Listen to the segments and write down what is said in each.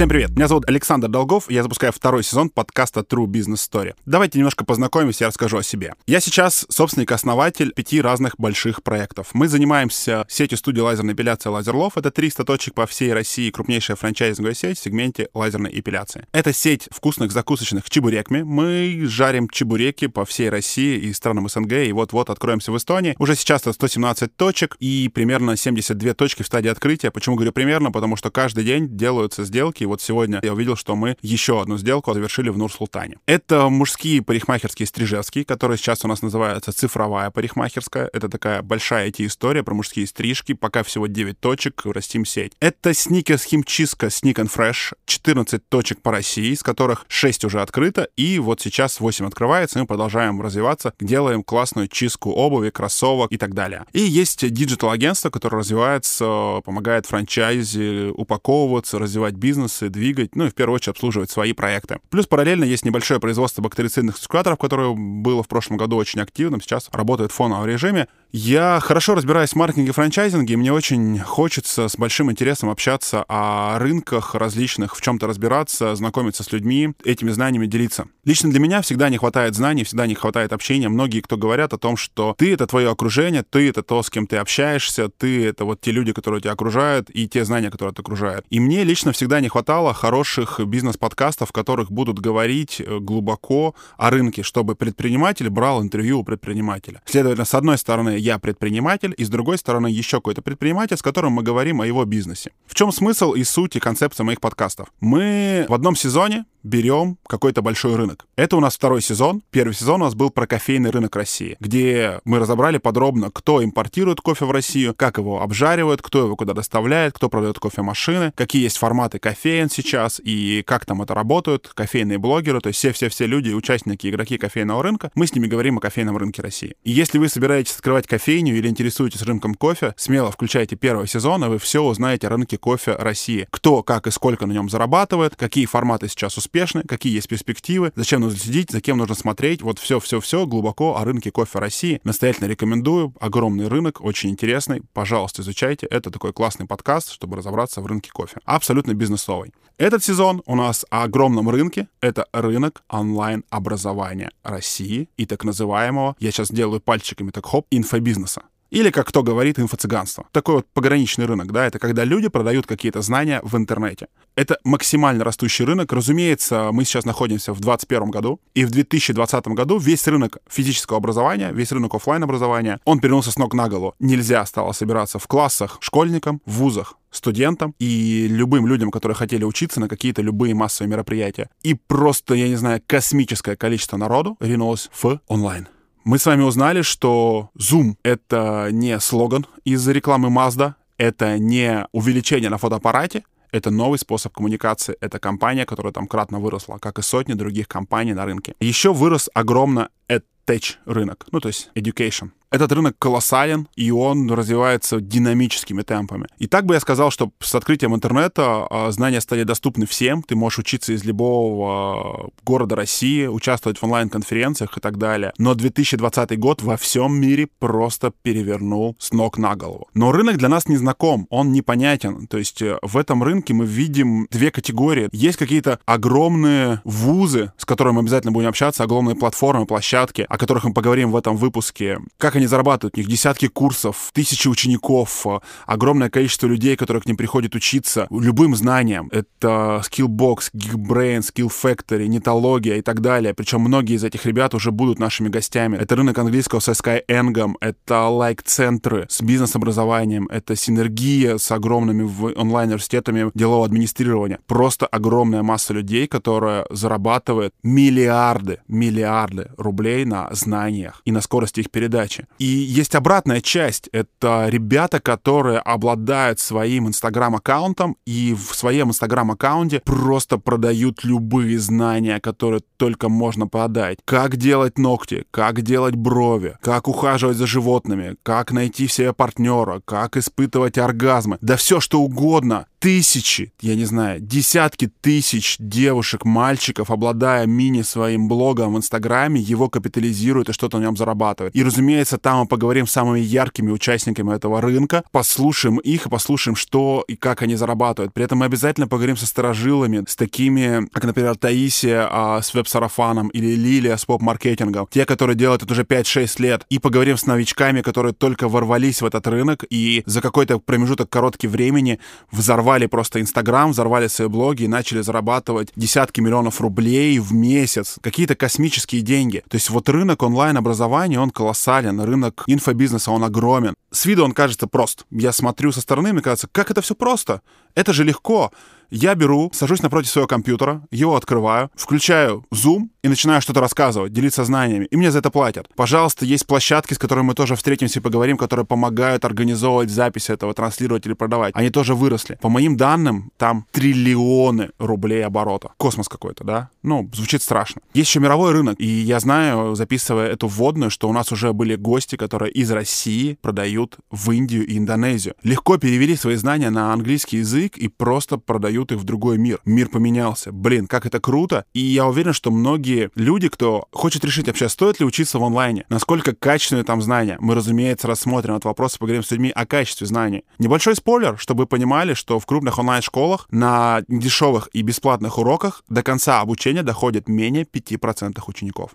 Всем привет, меня зовут Александр Долгов, и я запускаю второй сезон подкаста True Business Story. Давайте немножко познакомимся, я расскажу о себе. Я сейчас собственник-основатель пяти разных больших проектов. Мы занимаемся сетью студии лазерной эпиляции Лазерлов. Это 300 точек по всей России, крупнейшая франчайзинговая сеть в сегменте лазерной эпиляции. Это сеть вкусных закусочных чебурекми. Мы жарим чебуреки по всей России и странам СНГ, и вот-вот откроемся в Эстонии. Уже сейчас это 117 точек и примерно 72 точки в стадии открытия. Почему говорю примерно? Потому что каждый день делаются сделки, вот сегодня я увидел, что мы еще одну сделку завершили в Нур-Султане. Это мужские парикмахерские Стрижевские, которые сейчас у нас называются цифровая парикмахерская. Это такая большая IT-история про мужские стрижки. Пока всего 9 точек, растим сеть. Это sneakers химчистка Sneak and Fresh. 14 точек по России, из которых 6 уже открыто, и вот сейчас 8 открывается, и мы продолжаем развиваться, делаем классную чистку обуви, кроссовок и так далее. И есть digital-агентство, которое развивается, помогает франчайзе упаковываться, развивать бизнес, бизнесы двигать, ну и в первую очередь обслуживать свои проекты. Плюс параллельно есть небольшое производство бактерицидных циркуляторов, которое было в прошлом году очень активным, сейчас работает в фоновом режиме. Я хорошо разбираюсь в маркетинге и франчайзинге, и мне очень хочется с большим интересом общаться о рынках различных, в чем-то разбираться, знакомиться с людьми, этими знаниями делиться. Лично для меня всегда не хватает знаний, всегда не хватает общения. Многие, кто говорят о том, что ты — это твое окружение, ты — это то, с кем ты общаешься, ты — это вот те люди, которые тебя окружают, и те знания, которые тебя окружают. И мне лично всегда не хватало хороших бизнес-подкастов, в которых будут говорить э, глубоко о рынке, чтобы предприниматель брал интервью у предпринимателя. Следовательно, с одной стороны, я предприниматель, и с другой стороны еще какой-то предприниматель, с которым мы говорим о его бизнесе. В чем смысл и суть и концепция моих подкастов? Мы в одном сезоне берем какой-то большой рынок. Это у нас второй сезон. Первый сезон у нас был про кофейный рынок России, где мы разобрали подробно, кто импортирует кофе в Россию, как его обжаривают, кто его куда доставляет, кто продает кофемашины, какие есть форматы кофеин сейчас и как там это работают, кофейные блогеры, то есть все-все-все люди, участники, игроки кофейного рынка, мы с ними говорим о кофейном рынке России. И если вы собираетесь открывать кофейню или интересуетесь рынком кофе, смело включайте первый сезон, и вы все узнаете о рынке кофе России. Кто, как и сколько на нем зарабатывает, какие форматы сейчас успешны, успешны, какие есть перспективы, зачем нужно следить, за кем нужно смотреть. Вот все-все-все глубоко о рынке кофе России. Настоятельно рекомендую. Огромный рынок, очень интересный. Пожалуйста, изучайте. Это такой классный подкаст, чтобы разобраться в рынке кофе. Абсолютно бизнесовый. Этот сезон у нас о огромном рынке. Это рынок онлайн-образования России и так называемого, я сейчас делаю пальчиками так хоп, инфобизнеса. Или, как кто говорит, инфо-цыганство. Такой вот пограничный рынок, да, это когда люди продают какие-то знания в интернете. Это максимально растущий рынок. Разумеется, мы сейчас находимся в 2021 году, и в 2020 году весь рынок физического образования, весь рынок офлайн образования, он перенулся с ног на голову. Нельзя стало собираться в классах школьникам, в вузах, студентам и любым людям, которые хотели учиться на какие-то любые массовые мероприятия. И просто, я не знаю, космическое количество народу ринулось в онлайн. Мы с вами узнали, что Zoom — это не слоган из рекламы Mazda, это не увеличение на фотоаппарате, это новый способ коммуникации. Это компания, которая там кратно выросла, как и сотни других компаний на рынке. Еще вырос огромно EdTech рынок, ну то есть education. Этот рынок колоссален, и он развивается динамическими темпами. И так бы я сказал, что с открытием интернета а, знания стали доступны всем. Ты можешь учиться из любого а, города России, участвовать в онлайн-конференциях и так далее. Но 2020 год во всем мире просто перевернул с ног на голову. Но рынок для нас не знаком, он непонятен. То есть э, в этом рынке мы видим две категории. Есть какие-то огромные вузы, с которыми мы обязательно будем общаться, огромные платформы, площадки, о которых мы поговорим в этом выпуске. Как они зарабатывают, у них десятки курсов, тысячи учеников, э, огромное количество людей, которые к ним приходят учиться любым знаниям. Это Skillbox, Geekbrain, Skill Factory, нетология и так далее. Причем многие из этих ребят уже будут нашими гостями. Это рынок английского с Skyeng, это лайк-центры с бизнес-образованием, это синергия с огромными онлайн-университетами делового администрирования. Просто огромная масса людей, которая зарабатывает миллиарды, миллиарды рублей на знаниях и на скорости их передачи. И есть обратная часть. Это ребята, которые обладают своим инстаграм-аккаунтом и в своем инстаграм-аккаунте просто продают любые знания, которые только можно подать. Как делать ногти, как делать брови, как ухаживать за животными, как найти себе партнера, как испытывать оргазмы. Да все что угодно тысячи, я не знаю, десятки тысяч девушек, мальчиков, обладая мини своим блогом в Инстаграме, его капитализируют и что-то на нем зарабатывают. И, разумеется, там мы поговорим с самыми яркими участниками этого рынка, послушаем их и послушаем, что и как они зарабатывают. При этом мы обязательно поговорим со сторожилами, с такими, как, например, Таисия а, с веб-сарафаном или Лилия с поп-маркетингом, те, которые делают это уже 5-6 лет, и поговорим с новичками, которые только ворвались в этот рынок и за какой-то промежуток короткий времени взорвали просто Инстаграм, взорвали свои блоги и начали зарабатывать десятки миллионов рублей в месяц, какие-то космические деньги. То есть вот рынок онлайн-образования, он колоссален, рынок инфобизнеса, он огромен. С виду он кажется прост. Я смотрю со стороны, мне кажется, как это все просто? Это же легко. Я беру, сажусь напротив своего компьютера, его открываю, включаю Zoom и начинаю что-то рассказывать, делиться знаниями. И мне за это платят. Пожалуйста, есть площадки, с которыми мы тоже встретимся и поговорим, которые помогают организовывать запись этого, транслировать или продавать. Они тоже выросли. По моим данным, там триллионы рублей оборота. Космос какой-то, да? Ну, звучит страшно. Есть еще мировой рынок. И я знаю, записывая эту вводную, что у нас уже были гости, которые из России продают в Индию и Индонезию. Легко перевели свои знания на английский язык и просто продают их в другой мир. Мир поменялся. Блин, как это круто. И я уверен, что многие люди, кто хочет решить вообще, стоит ли учиться в онлайне, насколько качественные там знания, мы, разумеется, рассмотрим этот вопрос и поговорим с людьми о качестве знаний. Небольшой спойлер, чтобы вы понимали, что в крупных онлайн-школах на дешевых и бесплатных уроках до конца обучения доходит менее 5% учеников.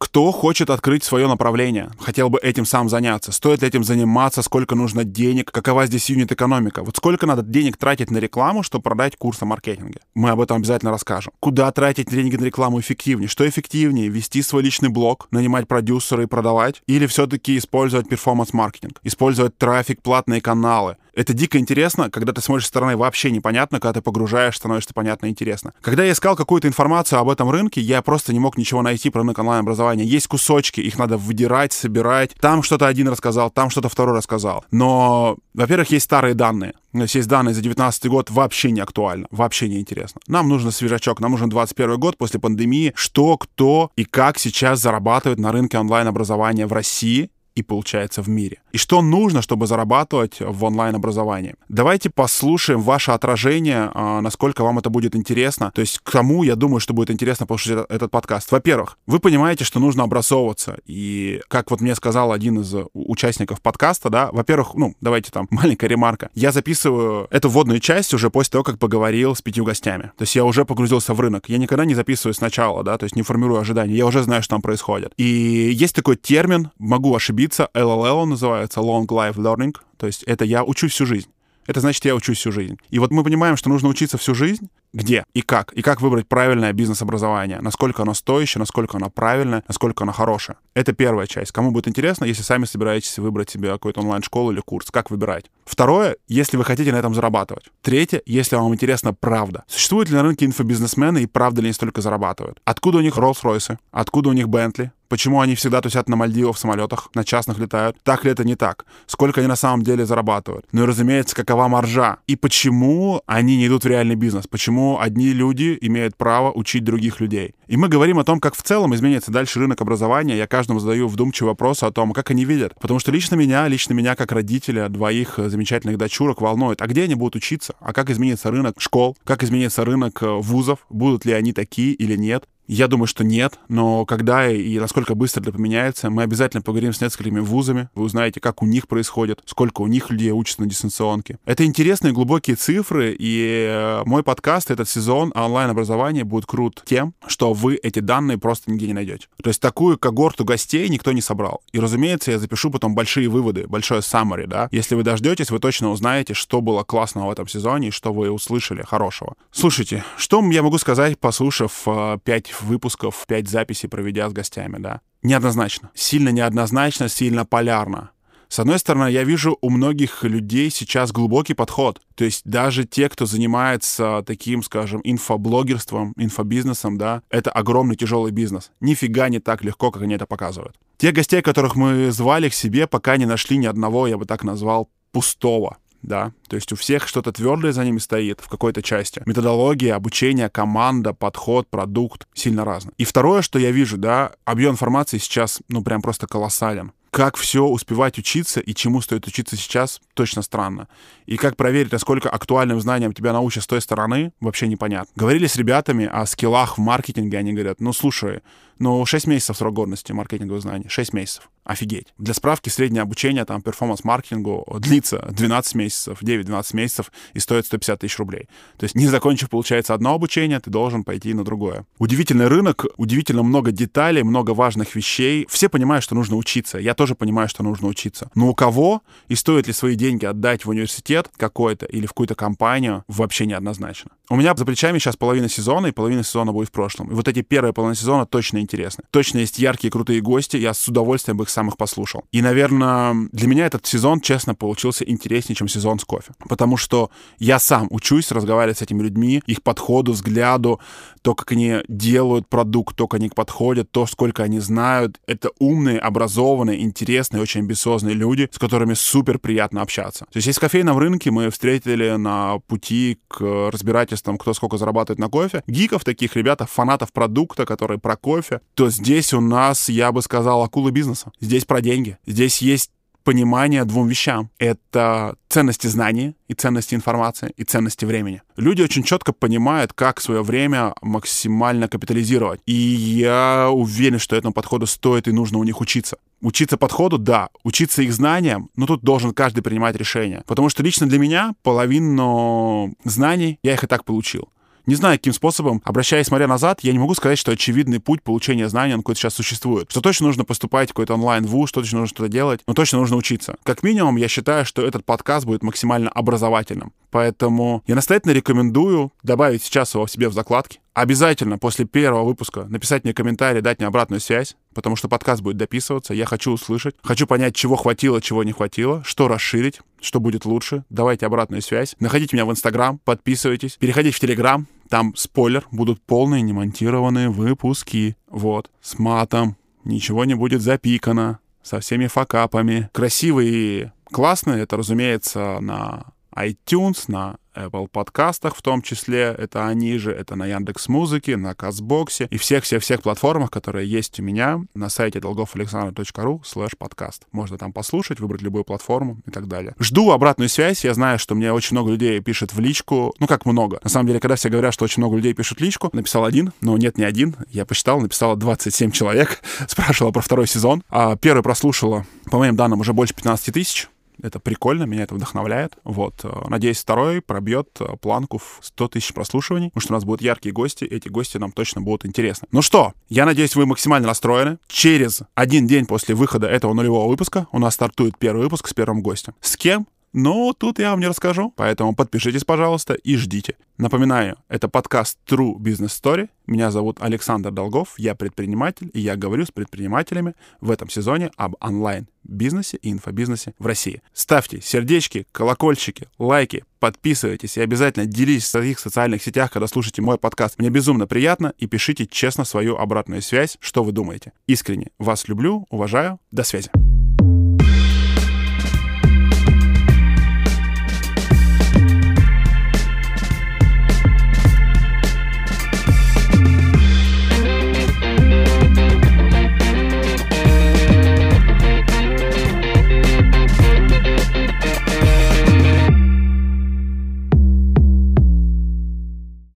Кто хочет открыть свое направление? Хотел бы этим сам заняться? Стоит ли этим заниматься? Сколько нужно денег? Какова здесь юнит-экономика? Вот сколько надо денег тратить на рекламу, чтобы продать курс о маркетинге? Мы об этом обязательно расскажем. Куда тратить деньги на рекламу эффективнее? Что эффективнее? Вести свой личный блог, нанимать продюсера и продавать? Или все-таки использовать перформанс-маркетинг? Использовать трафик, платные каналы? Это дико интересно, когда ты смотришь со стороны, вообще непонятно, когда ты погружаешь, становишься понятно и интересно. Когда я искал какую-то информацию об этом рынке, я просто не мог ничего найти про рынок онлайн-образования. Есть кусочки, их надо выдирать, собирать. Там что-то один рассказал, там что-то второй рассказал. Но, во-первых, есть старые данные. У нас есть данные за 2019 год, вообще не актуально, вообще не интересно. Нам нужно свежачок, нам нужен 21 год после пандемии, что, кто и как сейчас зарабатывает на рынке онлайн-образования в России и получается в мире. И что нужно, чтобы зарабатывать в онлайн-образовании? Давайте послушаем ваше отражение, а, насколько вам это будет интересно. То есть кому, я думаю, что будет интересно послушать этот подкаст. Во-первых, вы понимаете, что нужно образовываться. И как вот мне сказал один из участников подкаста, да, во-первых, ну, давайте там маленькая ремарка. Я записываю эту вводную часть уже после того, как поговорил с пятью гостями. То есть я уже погрузился в рынок. Я никогда не записываю сначала, да, то есть не формирую ожидания. Я уже знаю, что там происходит. И есть такой термин, могу ошибиться, LLL называется, называется Long Life Learning, то есть это я учусь всю жизнь. Это значит, я учусь всю жизнь. И вот мы понимаем, что нужно учиться всю жизнь, где и как, и как выбрать правильное бизнес-образование, насколько оно стоящее, насколько оно правильное, насколько оно хорошее. Это первая часть. Кому будет интересно, если сами собираетесь выбрать себе какую-то онлайн-школу или курс, как выбирать. Второе, если вы хотите на этом зарабатывать. Третье, если вам интересна правда. Существуют ли на рынке инфобизнесмены и правда ли они столько зарабатывают? Откуда у них Роллс-Ройсы? Откуда у них Бентли? Почему они всегда тусят на Мальдивах в самолетах, на частных летают? Так ли это не так? Сколько они на самом деле зарабатывают? Ну и, разумеется, какова маржа? И почему они не идут в реальный бизнес? Почему одни люди имеют право учить других людей? И мы говорим о том, как в целом изменится дальше рынок образования. Я каждому задаю вдумчивый вопрос о том, как они видят. Потому что лично меня, лично меня как родителя двоих замечательных дочурок волнует, а где они будут учиться? А как изменится рынок школ? Как изменится рынок э, вузов? Будут ли они такие или нет? Я думаю, что нет, но когда и насколько быстро это поменяется, мы обязательно поговорим с несколькими вузами. Вы узнаете, как у них происходит, сколько у них людей учатся на дистанционке. Это интересные глубокие цифры, и э, мой подкаст, этот сезон онлайн-образования будет крут тем, что вы эти данные просто нигде не найдете. То есть такую когорту гостей никто не собрал. И, разумеется, я запишу потом большие выводы, большое summary, да. Если вы дождетесь, вы точно узнаете, что было классного в этом сезоне и что вы услышали хорошего. Слушайте, что я могу сказать, послушав 5 э, выпусков, 5 записей проведя с гостями, да. Неоднозначно. Сильно неоднозначно, сильно полярно. С одной стороны, я вижу у многих людей сейчас глубокий подход. То есть даже те, кто занимается таким, скажем, инфоблогерством, инфобизнесом, да, это огромный тяжелый бизнес. Нифига не так легко, как они это показывают. Те гостей, которых мы звали к себе, пока не нашли ни одного, я бы так назвал, пустого да, то есть у всех что-то твердое за ними стоит в какой-то части. Методология, обучение, команда, подход, продукт сильно разный. И второе, что я вижу, да, объем информации сейчас, ну, прям просто колоссален как все успевать учиться и чему стоит учиться сейчас, точно странно. И как проверить, насколько актуальным знаниям тебя научат с той стороны, вообще непонятно. Говорили с ребятами о скиллах в маркетинге, они говорят, ну слушай, ну 6 месяцев срок годности маркетинговых знаний, 6 месяцев. Офигеть. Для справки, среднее обучение там перформанс-маркетингу длится 12 месяцев, 9-12 месяцев и стоит 150 тысяч рублей. То есть не закончив, получается, одно обучение, ты должен пойти на другое. Удивительный рынок, удивительно много деталей, много важных вещей. Все понимают, что нужно учиться. Я тоже понимаю, что нужно учиться. Но у кого и стоит ли свои деньги отдать в университет какой-то или в какую-то компанию, вообще неоднозначно. У меня за плечами сейчас половина сезона, и половина сезона будет в прошлом. И вот эти первые половина сезона точно интересны. Точно есть яркие, крутые гости, я с удовольствием бы их самых послушал. И, наверное, для меня этот сезон, честно, получился интереснее, чем сезон с кофе. Потому что я сам учусь разговаривать с этими людьми, их подходу, взгляду, то, как они делают продукт, то, как они подходят, то, сколько они знают. Это умные, образованные, интересные, очень амбициозные люди, с которыми супер приятно общаться. То есть есть в кофейном рынке мы встретили на пути к разбирательствам, кто сколько зарабатывает на кофе, гиков таких ребят, фанатов продукта, которые про кофе, то здесь у нас, я бы сказал, акулы бизнеса. Здесь про деньги. Здесь есть понимание двум вещам. Это ценности знания и ценности информации, и ценности времени. Люди очень четко понимают, как свое время максимально капитализировать. И я уверен, что этому подходу стоит и нужно у них учиться. Учиться подходу, да. Учиться их знаниям, но тут должен каждый принимать решение. Потому что лично для меня половину знаний я их и так получил. Не знаю, каким способом, обращаясь смотря назад, я не могу сказать, что очевидный путь получения знаний, он какой-то сейчас существует. Что точно нужно поступать в какой-то онлайн-вуз, что точно нужно что-то делать, но точно нужно учиться. Как минимум, я считаю, что этот подкаст будет максимально образовательным. Поэтому я настоятельно рекомендую добавить сейчас его себе в закладки. Обязательно после первого выпуска написать мне комментарий, дать мне обратную связь, потому что подкаст будет дописываться. Я хочу услышать, хочу понять, чего хватило, чего не хватило, что расширить, что будет лучше. Давайте обратную связь. Находите меня в Инстаграм, подписывайтесь, переходите в Телеграм. Там, спойлер, будут полные немонтированные выпуски. Вот, с матом. Ничего не будет запикано. Со всеми факапами. Красивые и классные, это, разумеется, на iTunes, на Apple подкастах в том числе, это они же, это на Яндекс Музыке, на Казбоксе и всех-всех-всех платформах, которые есть у меня на сайте долгофалександр.ру слэш подкаст. Можно там послушать, выбрать любую платформу и так далее. Жду обратную связь, я знаю, что мне очень много людей пишет в личку, ну как много. На самом деле, когда все говорят, что очень много людей пишут в личку, написал один, но нет, не один, я посчитал, написало 27 человек, спрашивала про второй сезон, а первый прослушала, по моим данным, уже больше 15 тысяч, это прикольно, меня это вдохновляет. Вот. Э, надеюсь, второй пробьет э, планку в 100 тысяч прослушиваний, потому что у нас будут яркие гости, эти гости нам точно будут интересны. Ну что, я надеюсь, вы максимально настроены. Через один день после выхода этого нулевого выпуска у нас стартует первый выпуск с первым гостем. С кем? Но тут я вам не расскажу, поэтому подпишитесь, пожалуйста, и ждите. Напоминаю, это подкаст True Business Story. Меня зовут Александр Долгов, я предприниматель, и я говорю с предпринимателями в этом сезоне об онлайн-бизнесе и инфобизнесе в России. Ставьте сердечки, колокольчики, лайки, подписывайтесь и обязательно делитесь в своих социальных сетях, когда слушаете мой подкаст. Мне безумно приятно, и пишите честно свою обратную связь, что вы думаете. Искренне вас люблю, уважаю. До связи.